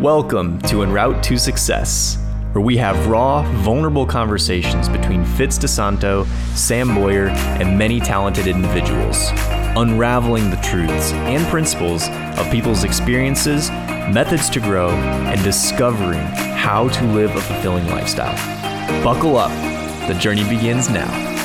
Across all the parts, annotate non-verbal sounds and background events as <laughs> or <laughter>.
Welcome to En Route to Success, where we have raw, vulnerable conversations between Fitz DeSanto, Sam Boyer, and many talented individuals, unraveling the truths and principles of people's experiences, methods to grow, and discovering how to live a fulfilling lifestyle. Buckle up, the journey begins now.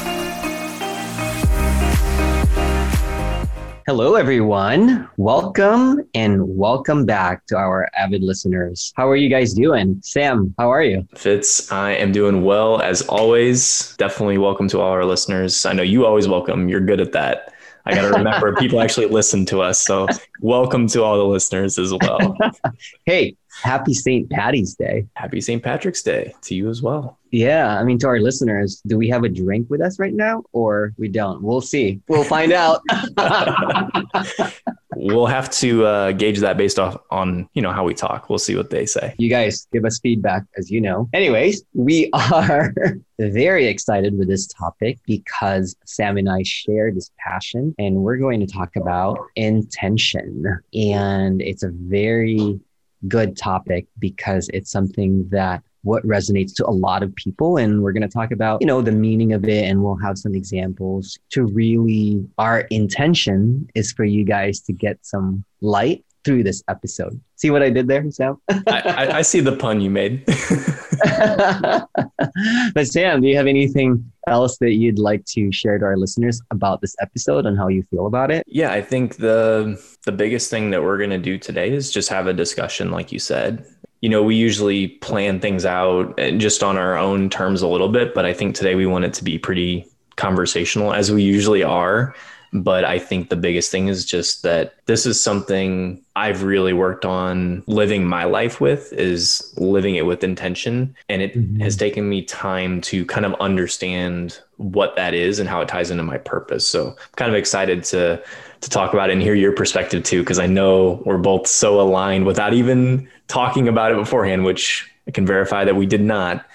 Hello, everyone. Welcome and welcome back to our avid listeners. How are you guys doing? Sam, how are you? Fitz, I am doing well as always. Definitely welcome to all our listeners. I know you always welcome. You're good at that. I got to <laughs> remember people actually listen to us. So, welcome to all the listeners as well. <laughs> hey, happy St. Patty's Day. Happy St. Patrick's Day to you as well. Yeah, I mean, to our listeners, do we have a drink with us right now or we don't? We'll see. We'll find out. <laughs> <laughs> we'll have to uh, gauge that based off on you know how we talk. We'll see what they say. You guys give us feedback, as you know. Anyways, we <laughs> are very excited with this topic because Sam and I share this passion, and we're going to talk about intention. And it's a very good topic because it's something that what resonates to a lot of people. And we're going to talk about you know the meaning of it and we'll have some examples to really our intention is for you guys to get some light through this episode. See what i did there sam <laughs> I, I, see the pun you made. <laughs> <laughs> But sam do you have anything else that you'd like to share to our listeners about this episode and how you feel about it yeah i think the the biggest thing that we're going to do today is just have a discussion like you said you know, we usually plan things out just on our own terms a little bit, but I think today we want it to be pretty conversational as we usually are. But I think the biggest thing is just that this is something I've really worked on living my life with is living it with intention. And it mm-hmm. has taken me time to kind of understand what that is and how it ties into my purpose. So I'm kind of excited to to talk about it and hear your perspective too, because I know we're both so aligned without even talking about it beforehand, which I can verify that we did not.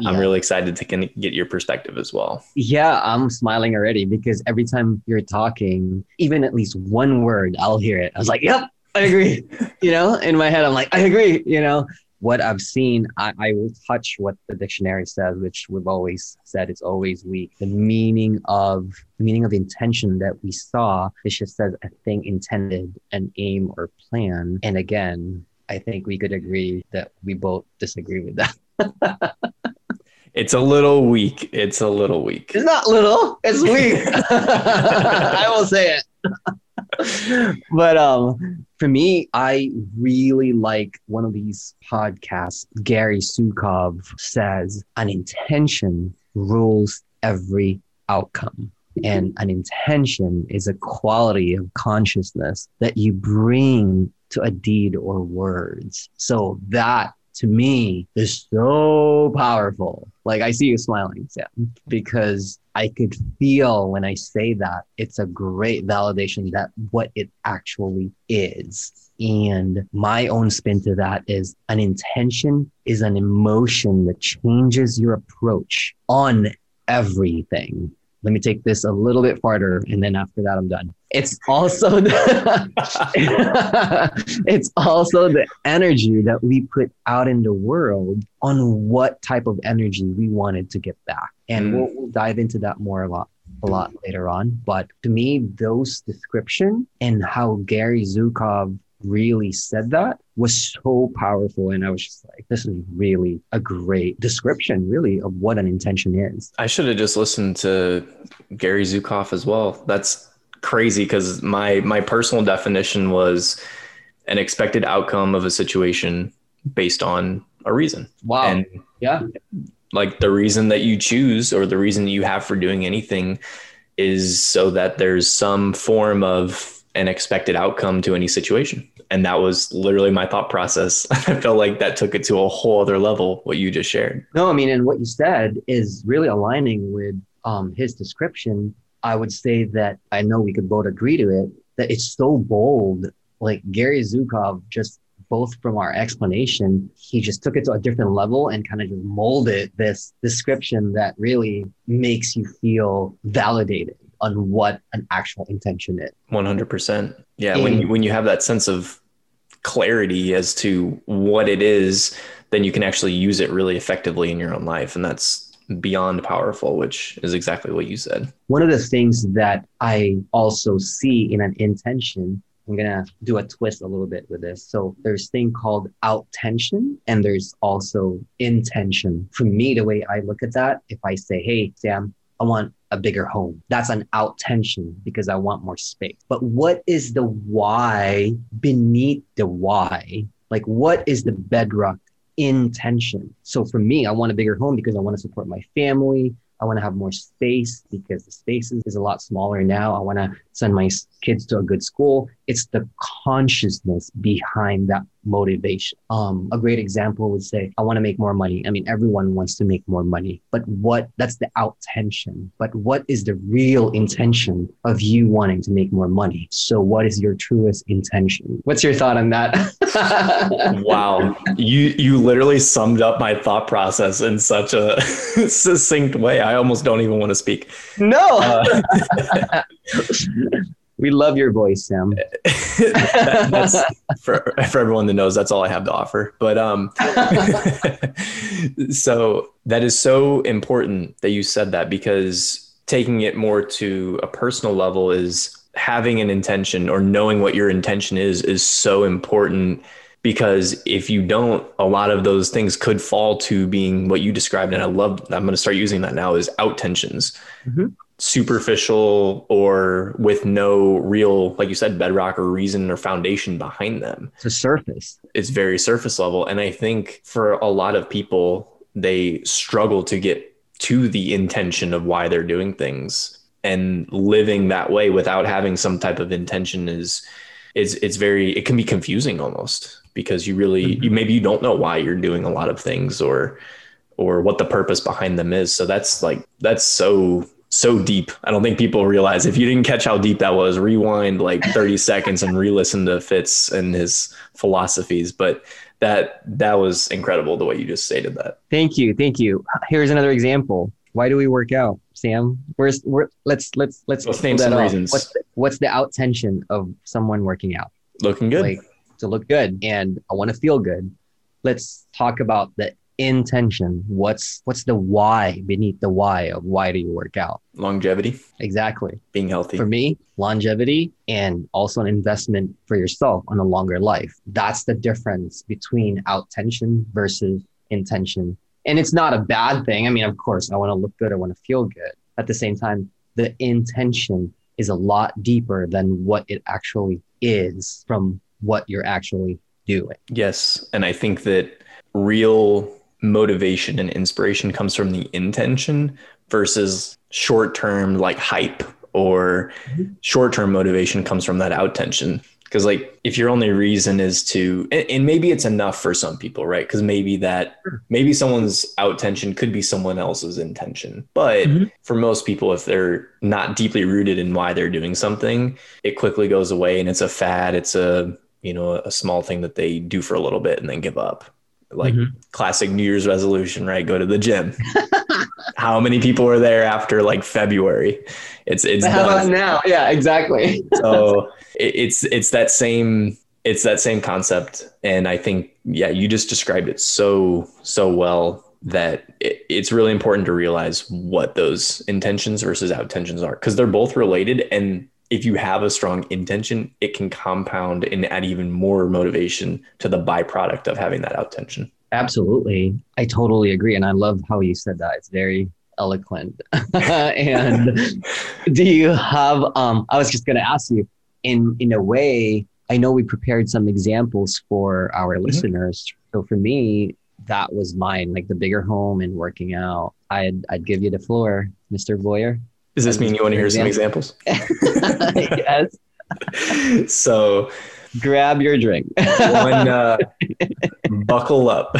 Yeah. I'm really excited to get your perspective as well. Yeah, I'm smiling already because every time you're talking, even at least one word, I'll hear it. I was like, yep, I agree. <laughs> you know, in my head, I'm like, I agree. You know, what I've seen, I, I, will touch what the dictionary says, which we've always said it's always weak. The meaning of the meaning of intention that we saw, it just says a thing intended, an aim or plan. And again, I think we could agree that we both disagree with that. <laughs> it's a little weak. It's a little weak. It's not little. It's weak. <laughs> <laughs> I will say it. but um, for me, I really like one of these podcasts. Gary Zukav says an intention rules every outcome. And an intention is a quality of consciousness that you bring to a deed or words. So that to me is so powerful. Like I see you smiling, Sam, because I could feel when I say that it's a great validation that what it actually is. And my own spin to that is an intention is an emotion that changes your approach on everything let me take this a little bit farther and then after that i'm done. It's also <laughs> the, <laughs> it's also the energy that we put out in the world on what type of energy we wanted to get back. And mm. we'll, we'll dive into that more a lot a lot later on. But to me those description and how gary zukav really said that was so powerful. And I was just like, this is really a great description, really, of what an intention is. I should have just listened to Gary Zukav as well. That's crazy because my my personal definition was an expected outcome of a situation based on a reason. Wow. And yeah. Like the reason that you choose or the reason you have for doing anything is so that there's some form of an expected outcome to any situation. And that was literally my thought process. <laughs> I felt like that took it to a whole other level, what you just shared. No, I mean, and what you said is really aligning with um, his description. I would say that I know we could both agree to it, that it's so bold. Like Gary Zukav just both from our explanation, he just took it to a different level and kind of just molded this description that really makes you feel validated on what an actual intention is. 100%. Yeah. And when you, when you have that sense of clarity as to what it is, then you can actually use it really effectively in your own life. And that's beyond powerful, which is exactly what you said. One of the things that I also see in an intention I'm gonna do a twist a little bit with this. So there's thing called out tension and there's also intention. For me, the way I look at that, if I say, hey, Sam, I want a bigger home. That's an out tension because I want more space. But what is the why beneath the why? Like what is the bedrock intention? So for me, I want a bigger home because I want to support my family. I want to have more space because the space is a lot smaller now. I want to send my kids to a good school. It's the consciousness behind that motivation. Um, a great example would say, I want to make more money. I mean, everyone wants to make more money, but what that's the out tension. But what is the real intention of you wanting to make more money? So, what is your truest intention? What's your thought on that? <laughs> wow, you you literally summed up my thought process in such a <laughs> succinct way. I almost don't even want to speak. No. Uh, <laughs> <laughs> we love your voice, Sam. that, <laughs> that's for for everyone that knows. That's all I have to offer. But um, <laughs> so that is so important that you said that because taking it more to a personal level is having an intention or knowing what your intention is is so important because if you don't a lot of those things could fall to being what you described and i love i'm going to start using that now is out tensions mm-hmm superficial or with no real, like you said, bedrock or reason or foundation behind them. It's a surface. It's very surface level. And I think for a lot of people, they struggle to get to the intention of why they're doing things and living that way without having some type of intention is is it's very it can be confusing almost because you really mm-hmm. you maybe you don't know why you're doing a lot of things or or what the purpose behind them is so that's like that's so so deep. I don't think people realize if you didn't catch how deep that was, rewind like 30 <laughs> seconds and re-listen to Fitz and his philosophies. But that that was incredible the way you just stated that. Thank you. Thank you. Here's another example. Why do we work out, Sam? Where's where let's let's let's let's name some reasons. What's the, what's the out tension of someone working out? Looking good. Like to look good and I want to feel good. Let's talk about the intention. What's what's the why beneath the why of why do you work out? Longevity. Exactly. Being healthy. For me longevity and also an investment for yourself on a longer life. That's the difference between out tension versus intention. And it's not a bad thing. I mean of course i want to look good i want to feel good. At the same time the intention is a lot deeper than what it actually is from what you're actually doing. Yes and i think that real motivation and inspiration comes from the intention versus short term like hype or mm-hmm. short term motivation comes from that out tension. Because like if your only reason is to, and, and maybe it's enough for some people, right? Because maybe that maybe someone's out tension could be someone else's intention. But mm-hmm. for most people, if they're not deeply rooted in why they're doing something, it quickly goes away and it's a fad. It's a you know a small thing that they do for a little bit and then give up like mm-hmm. classic New Year's resolution, right? Go to the gym. <laughs> How many people are there after like February? It's it's how about now? Yeah, exactly. <laughs> so it, it's it's that same it's that same concept, and I think yeah, you just described it so so well that it, it's really important to realize what those intentions versus out tensions are because they're both related and if you have a strong intention, it can compound and add even more motivation to the byproduct of having that out tension. Absolutely. I totally agree. And I love how you said that. It's very eloquent. <laughs> and do you have um I was just gonna ask you, in in a way, I know we prepared some examples for our mm-hmm. listeners. So for me, that was mine, like the bigger home and working out. I'd I'd give you the floor, Mr. Boyer. Does this mean you want to hear some examples? <laughs> yes. <laughs> so grab your drink. <laughs> one, uh, buckle up.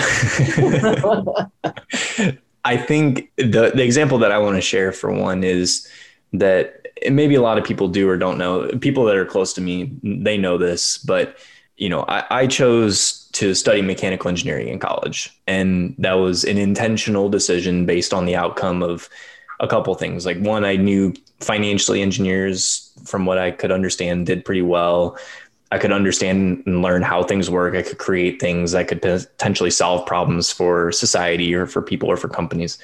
I think the the example that I want to share for one is that maybe a lot of people do or don't know. People that are close to me, they know this, but you know, I, I chose to study mechanical engineering in college, and that was an intentional decision based on the outcome of a couple things. Like one, I knew financially engineers, from what I could understand, did pretty well. I could understand and learn how things work. I could create things. I could potentially solve problems for society or for people or for companies.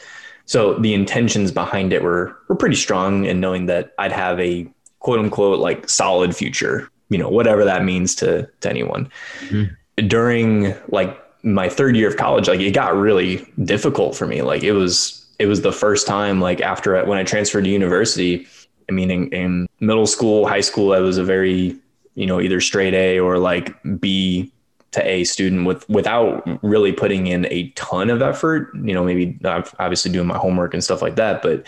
So the intentions behind it were were pretty strong and knowing that I'd have a quote unquote like solid future, you know, whatever that means to to anyone. Mm-hmm. During like my third year of college, like it got really difficult for me. Like it was it was the first time like after when I transferred to university. I mean, in, in middle school, high school, I was a very you know either straight A or like B to A student with without really putting in a ton of effort. You know, maybe obviously doing my homework and stuff like that, but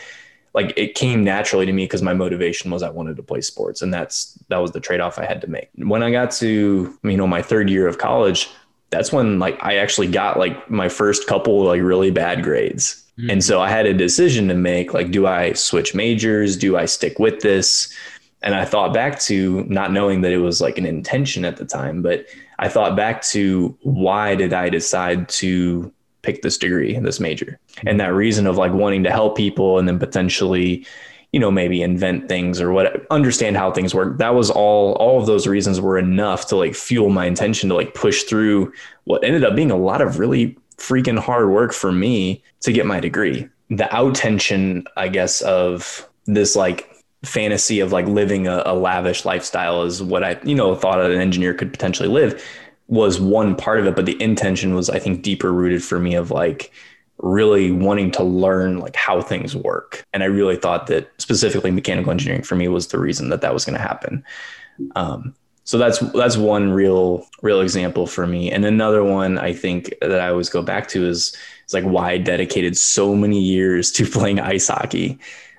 like it came naturally to me because my motivation was I wanted to play sports, and that's that was the trade off I had to make. When I got to you know my third year of college, that's when like I actually got like my first couple like really bad grades. Mm-hmm. And so I had a decision to make like do I switch majors? Do I stick with this? And I thought back to not knowing that it was like an intention at the time, but I thought back to why did I decide to pick this degree, and this major? And that reason of like wanting to help people and then potentially, you know, maybe invent things or what understand how things work. That was all all of those reasons were enough to like fuel my intention to like push through what ended up being a lot of really freaking hard work for me to get my degree. The out tension, I guess, of this like fantasy of like living a, a, lavish lifestyle is what I, you know, thought an engineer could potentially live was one part of it. But the intention was, I think, deeper rooted for me of like really wanting to learn like how things work. And I really thought that specifically mechanical engineering for me was the reason that that was going to happen. Um, so that's that's one real real example for me. And another one I think that I always go back to is is like why I dedicated so many years to <laughs> playing ice hockey.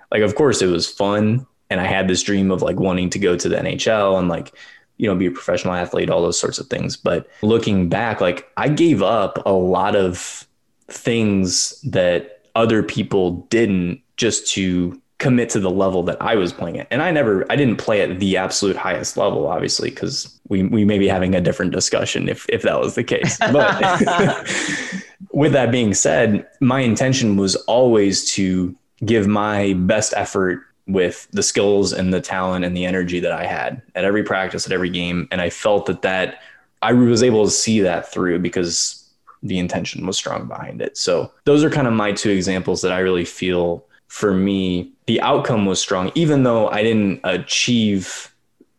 Like of course it was fun and I had this dream of like wanting to go to the NHL and like you know be a professional athlete all those sorts of things. But looking back like I gave up a lot of things that other people didn't just to commit to the level that I was playing it. And I never, I didn't play at the absolute highest level, obviously, because we, we may be having a different discussion if, if that was the case. <laughs> But <laughs> with that being said, my intention was always to give my best effort with the skills and the talent and the energy that I had at every practice, at every game. And I felt that that I was able to see that through because the intention was strong behind it. So those are kind of my two examples that I really feel for me, the outcome was strong, even though I didn't achieve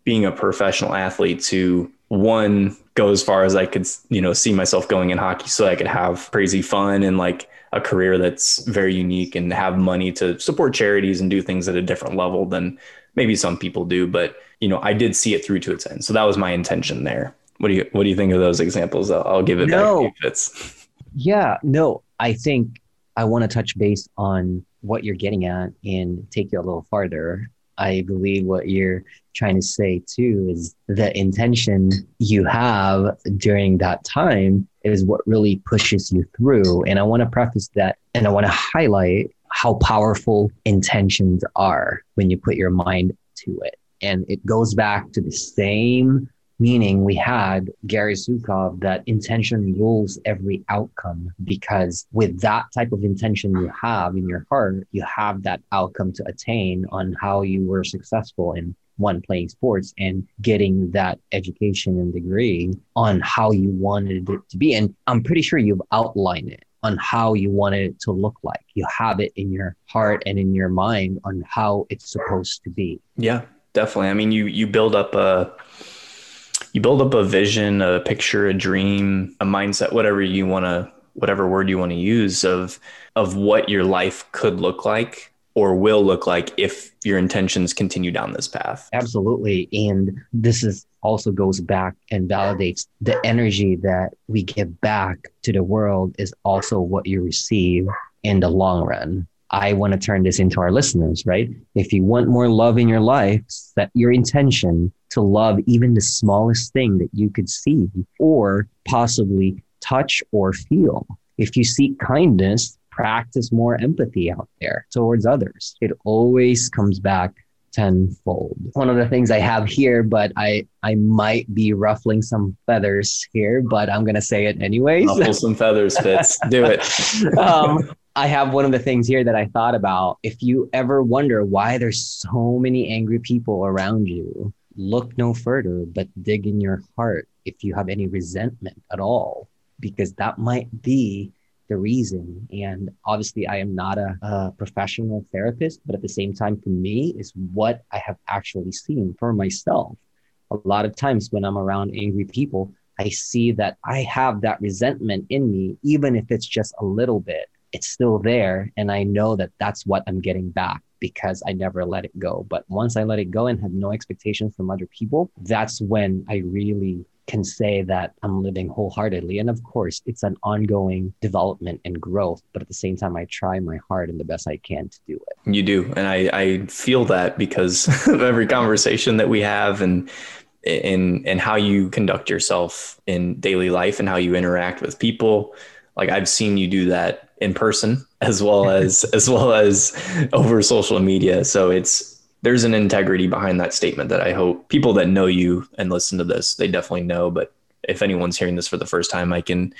being a professional athlete to one go as far as I could, you know, see myself going in hockey so I could have crazy fun and like a career that's very unique and have money to support charities and do things at a different level than maybe some people do. But, you know, I did see it through to its end. So that was my intention there. What do you what do you think of those examples? I'll, I'll give it no. back you, Yeah, no, I think I want to touch base on what you're getting at and take you a little farther. I believe what you're trying to say too is the intention you have during that time is what really pushes you through. And I want to preface that and I want to highlight how powerful intentions are when you put your mind to it. And it goes back to the same meaning we had Gary Zukav that intention rules every outcome because with that type of intention you have in your heart, you have that outcome to attain on how you were successful in one playing sports and getting that education and degree on how you wanted it to be. And I'm pretty sure you've outlined it on how you wanted it to look like. You have it in your heart and in your mind on how it's supposed to be. Yeah, definitely. I mean, you you build up a you build up a vision, a picture, a dream, a mindset, whatever you want to, whatever word you want to use of, of what your life could look like or will look like if your intentions continue down this path. Absolutely. And this is also goes back and validates the energy that we give back to the world is also what you receive in the long run. I want to turn this into our listeners, right? If you want more love in your life, set your intention to love even the smallest thing that you could see or possibly touch or feel. If you seek kindness, practice more empathy out there towards others. It always comes back tenfold. One of the things I have here, but I I might be ruffling some feathers here, but I'm gonna say it anyways. Ruffle some feathers, Fitz. <laughs> Do it. um, I have one of the things here that I thought about. If you ever wonder why there's so many angry people around you, look no further, but dig in your heart if you have any resentment at all, because that might be the reason. And obviously, I am not a, a, professional therapist, but at the same time, for me, is what I have actually seen for myself. A lot of times when I'm around angry people, I see that I have that resentment in me, even if it's just a little bit, it's still there. And I know that that's what I'm getting back because I never let it go. But once I let it go and have no expectations from other people, that's when I really can say that I'm living wholeheartedly. And of course, it's an ongoing development and growth. But at the same time, I try my hard and the best I can to do it. You do. And I, I feel that because <laughs> of every <laughs> conversation that we have and in and how you conduct yourself in daily life and how you interact with people. Like I've seen you do that in person as well <laughs> as as well as over social media. So it's there's an integrity behind that statement that I hope people that know you and listen to this, they definitely know. But if anyone's hearing this for the first time, I can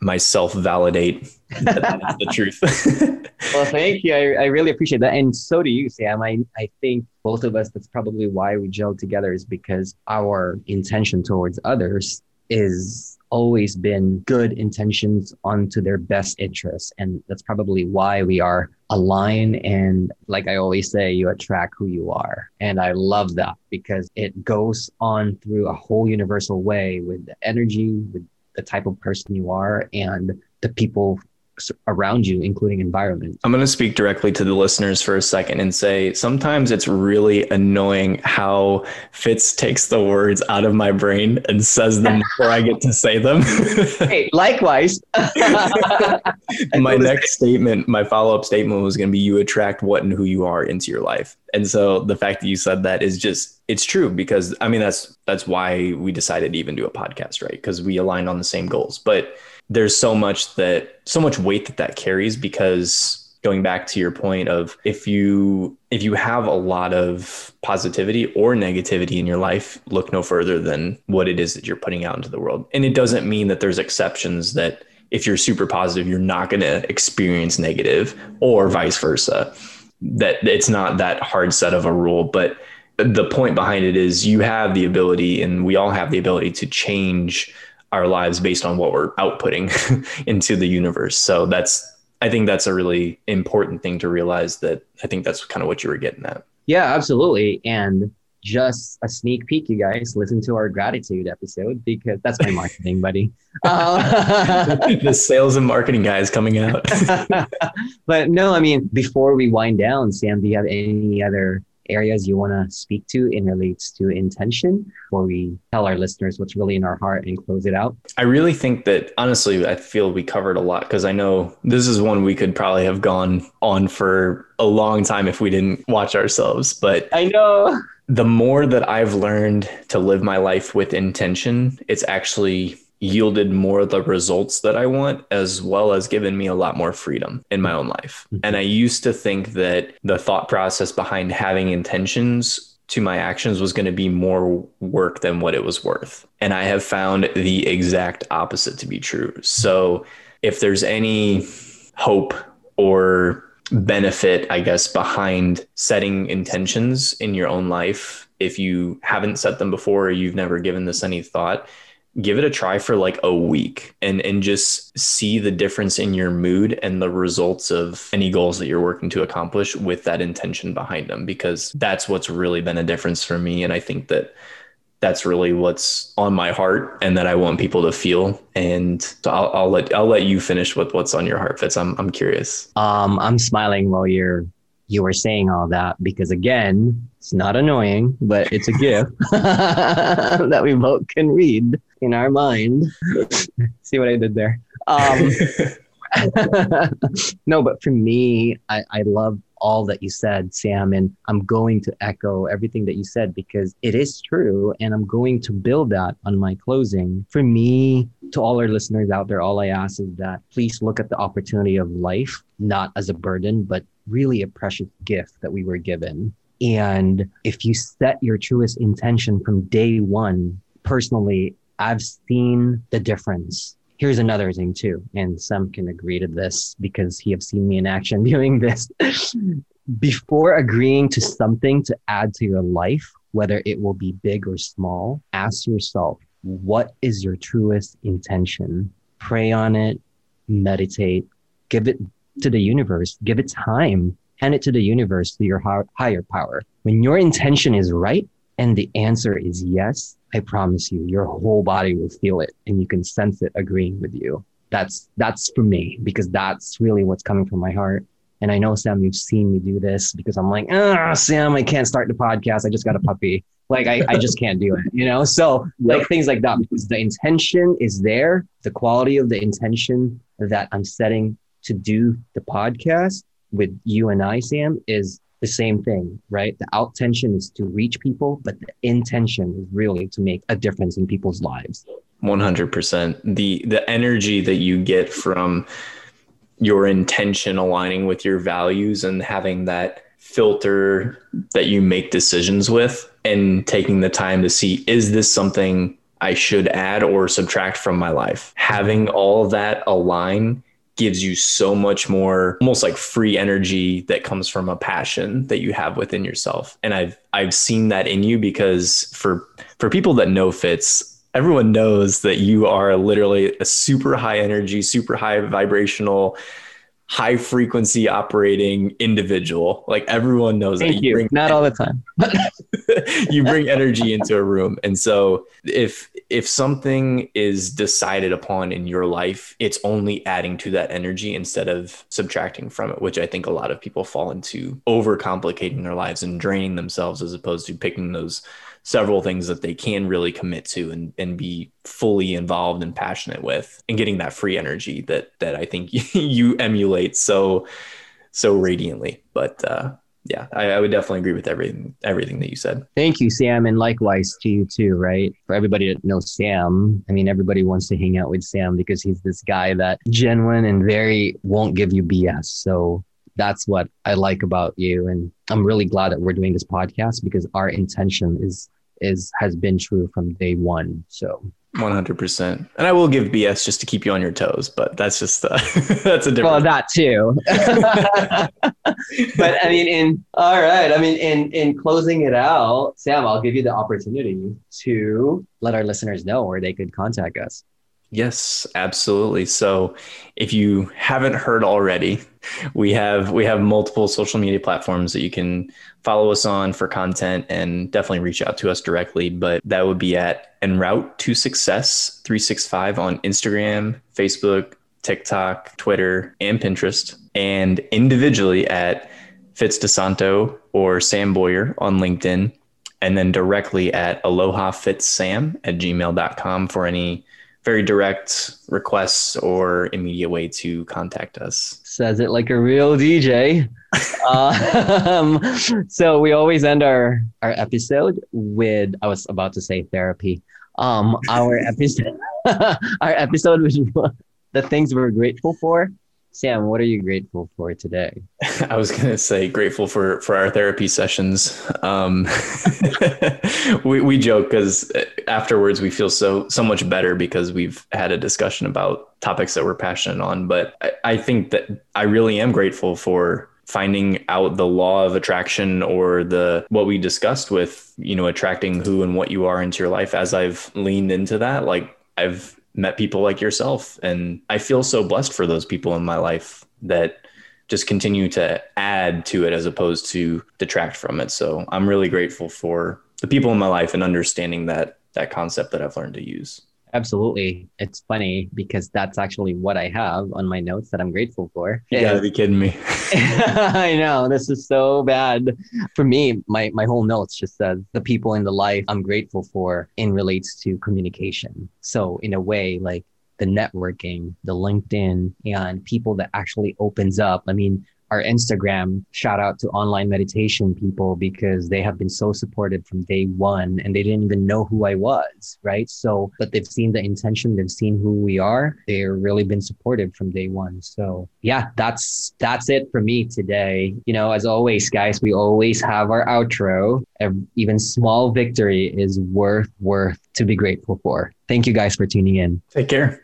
myself validate that that's the truth. <laughs> well, thank you. I, I really appreciate that. And so do you, Sam. I, I think both of us, that's probably why we gel together is because our intention towards others is always been good intentions onto their best interests. And that's probably why we are aligned. And like I always say, you attract who you are. And I love that because it goes on through a whole universal way with the energy, with the type of person you are, and the people around you, including environment. I'm going to speak directly to the listeners for a second and say sometimes it's really annoying how Fitz takes the words out of my brain and says them before I get to say them. <laughs> hey, likewise. <laughs> my next statement, my follow up statement was going to be you attract what and who you are into your life. And so the fact that you said that is just it's true because I mean that's that's why we decided to even do a podcast, right? Because we aligned on the same goals. But there's so much that so much weight that that carries because going back to your point of if you if you have a lot of positivity or negativity in your life look no further than what it is that you're putting out into the world. And it doesn't mean that there's exceptions that if you're super positive you're not going to experience negative or vice versa. That it's not that hard set of a rule but the point behind it is you have the ability and we all have the ability to change our lives based on what we're outputting <laughs> into the universe. So that's I think that's a really important thing to realize that I think that's kind of what you were getting at. Yeah, absolutely. And just a sneak peek, you guys, listen to our gratitude episode because that's my marketing buddy. <laughs> Uh, <laughs> the sales and marketing guy is coming out. but no, I mean, before we wind down, Sam, do you have any other areas you want to speak to in relates to intention before we tell our listeners what's really in our heart and close it out? I really think that honestly, I feel we covered a lot because I know this is one we could probably have gone on for a long time if we didn't watch ourselves. But I know the more that I've learned to live my life with intention, it's actually yielded more of the results that I want, as well as given me a lot more freedom in my own life. Mm-hmm. And I used to think that the thought process behind having intentions to my actions was going to be more work than what it was worth. And I have found the exact opposite to be true. So if there's any hope or benefit, I guess, behind setting intentions in your own life, if you haven't set them before or you've never given this any thought, give it a try for like a week and and just see the difference in your mood and the results of any goals that you're working to accomplish with that intention behind them because that's what's really been a difference for me and I think that that's really what's on my heart and that I want people to feel. And so I'll, I'll let I'll let you finish with what's on your heart, Fitz. I'm I'm curious. Um, I'm smiling while you're you were saying all that because again, it's not annoying, but it's a gift <laughs> that we both can read in our mind. <laughs> See what I did there? Um, <laughs> no, but for me, I, I love all that you said, Sam, and I'm going to echo everything that you said because it is true. And I'm going to build that on my closing. For me, to all our listeners out there, all I ask is that please look at the opportunity of life, not as a burden, but really a precious gift that we were given. And if you set your truest intention from day one, personally, I've seen the difference. Here's another thing too, and some can agree to this because he have seen me in action <laughs> doing this. Before agreeing to something to add to your life, whether it will be big or small, ask yourself, what is your truest intention? Pray on it, meditate, give it to the universe, give it time, hand it to the universe, to your higher power. When your intention is right and the answer is yes, I promise you, your whole body will feel it and you can sense it agreeing with you. That's that's for me because that's really what's coming from my heart. And I know Sam, you've seen me do this because I'm like, ah, Sam, I can't start the podcast. I just got a puppy. Like I, I just can't do it, you know? So like things like that, because the intention is there, the quality of the intention that I'm setting to do the podcast with you and I, Sam, is the same thing, right? The out tension is to reach people, but the intention is really to make a difference in people's lives. 100%. The the energy that you get from your intention aligning with your values and having that filter that you make decisions with and taking the time to see is this something I should add or subtract from my life. Having all that align gives you so much more almost like free energy that comes from a passion that you have within yourself. And I've I've seen that in you because for for people that know Fitz, everyone knows that you are literally a super high energy, super high vibrational high frequency operating individual. Like everyone knows Thank that you. Bring, Not all the time. <laughs> <laughs> you bring energy into a room. And so if if something is decided upon in your life, it's only adding to that energy instead of subtracting from it, which I think a lot of people fall into overcomplicating their lives and draining themselves as opposed to picking those several things that they can really commit to and, and be fully involved and passionate with and getting that free energy that that I think <laughs> you emulate so so radiantly. But uh, yeah, I, I, would definitely agree with everything everything that you said. Thank you, Sam, and likewise to you too. Right for everybody that knows Sam, I mean everybody wants to hang out with Sam because he's this guy that genuine and very won't give you BS. So that's what I like about you, and I'm really glad that we're doing this podcast because our intention is is has been true from day one. So 100%. And I will give BS just to keep you on your toes, but that's just uh, <laughs> that's a different Well, that too. <laughs> but I mean in all right, I mean in in closing it out, Sam, I'll give you the opportunity to let our listeners know where they could contact us. Yes, absolutely. So if you haven't heard already, we have we have multiple social media platforms that you can follow us on for content and definitely reach out to us directly. But that would be at En Route to Success 365 on Instagram, Facebook, TikTok, Twitter, and Pinterest, and individually at Fitz DeSanto or Sam Boyer on LinkedIn, and then directly at Aloha Fitz Sam at gmail.com for any very direct requests or immediate way to contact us. Says it like a real DJ. <laughs> um, so we always end our our episode with I was about to say therapy. Um, our episode <laughs> our episode was <laughs> the things we're grateful for Sam, what are you grateful for today? <laughs> I was to say grateful for for our therapy sessions. Um, <laughs> we we joke because afterwards we feel so so much better because we've had a discussion about topics that we're passionate on. But I, I think that I really am grateful for finding out the law of attraction or the what we discussed with you know attracting who and what you are into your life as I've leaned into that like I've met people like yourself. And I feel so blessed for those people in my life that just continue to add to it as opposed to detract from it. So I'm really grateful for the people in my life and understanding that that concept that I've learned to use. Absolutely. It's funny because that's actually what I have on my notes that I'm grateful for. You gotta be kidding me. <laughs> I know. This is so bad. For me, my, my whole notes just says the people in the life I'm grateful for in relates to communication. So in a way, like the networking, the LinkedIn, and people that actually opens up. I mean, our Instagram. Shout out to online meditation people because they have been so supportive from day one and they didn't even know who I was, right? So, but they've seen the intention, they've seen who we are. They've really been supportive from day one. So, yeah, that's that's it for me today. You know, as always, guys, we always have our outro. Even small victory is worth worth to be grateful for. Thank you guys for tuning in. Take care.